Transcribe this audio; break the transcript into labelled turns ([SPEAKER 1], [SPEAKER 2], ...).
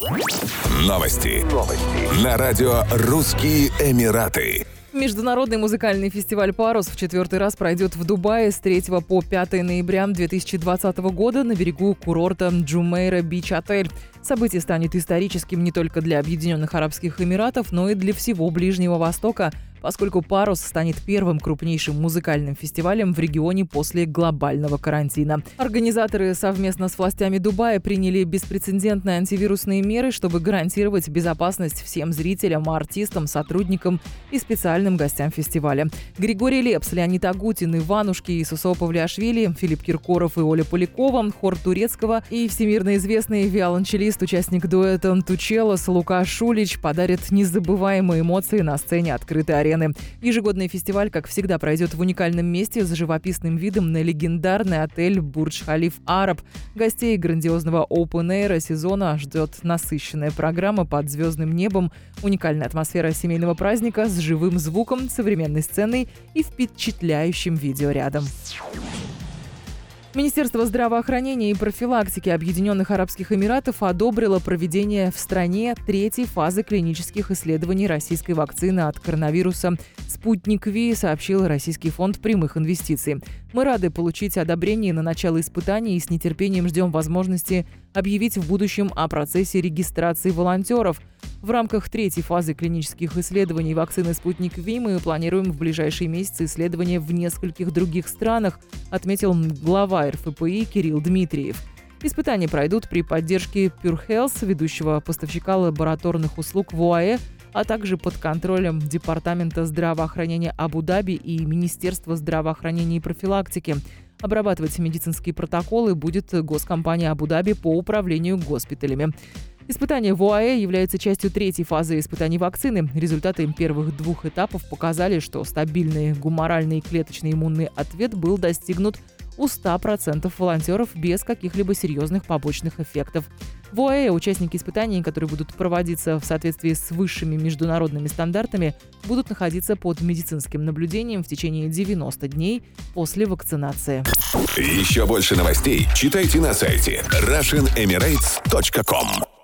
[SPEAKER 1] Новости. Новости. На радио «Русские Эмираты».
[SPEAKER 2] Международный музыкальный фестиваль «Парус» в четвертый раз пройдет в Дубае с 3 по 5 ноября 2020 года на берегу курорта Джумейра Бич Отель. Событие станет историческим не только для Объединенных Арабских Эмиратов, но и для всего Ближнего Востока – поскольку «Парус» станет первым крупнейшим музыкальным фестивалем в регионе после глобального карантина. Организаторы совместно с властями Дубая приняли беспрецедентные антивирусные меры, чтобы гарантировать безопасность всем зрителям, артистам, сотрудникам и специальным гостям фестиваля. Григорий Лепс, Леонид Агутин, Иванушки, Исусо Павлиашвили, Филипп Киркоров и Оля Полякова, хор турецкого и всемирно известный виолончелист, участник дуэта Тучелос Лука Шулич подарят незабываемые эмоции на сцене открытой арены арены. Ежегодный фестиваль, как всегда, пройдет в уникальном месте с живописным видом на легендарный отель Бурдж Халиф Араб. Гостей грандиозного Open Air сезона ждет насыщенная программа под звездным небом, уникальная атмосфера семейного праздника с живым звуком, современной сценой и впечатляющим видеорядом. Министерство здравоохранения и профилактики Объединенных Арабских Эмиратов одобрило проведение в стране третьей фазы клинических исследований российской вакцины от коронавируса «Спутник Ви», сообщил Российский фонд прямых инвестиций. Мы рады получить одобрение на начало испытаний и с нетерпением ждем возможности объявить в будущем о процессе регистрации волонтеров. В рамках третьей фазы клинических исследований вакцины «Спутник Ви» мы планируем в ближайшие месяцы исследования в нескольких других странах, отметил глава РФПИ Кирилл Дмитриев. Испытания пройдут при поддержке Pure Health, ведущего поставщика лабораторных услуг в ОАЭ, а также под контролем Департамента здравоохранения Абу-Даби и Министерства здравоохранения и профилактики. Обрабатывать медицинские протоколы будет госкомпания Абу-Даби по управлению госпиталями. Испытание в ОАЭ является частью третьей фазы испытаний вакцины. Результаты первых двух этапов показали, что стабильный гуморальный клеточный иммунный ответ был достигнут у 100% волонтеров без каких-либо серьезных побочных эффектов. В ОАЭ участники испытаний, которые будут проводиться в соответствии с высшими международными стандартами, будут находиться под медицинским наблюдением в течение 90 дней после вакцинации.
[SPEAKER 1] Еще больше новостей читайте на сайте RussianEmirates.com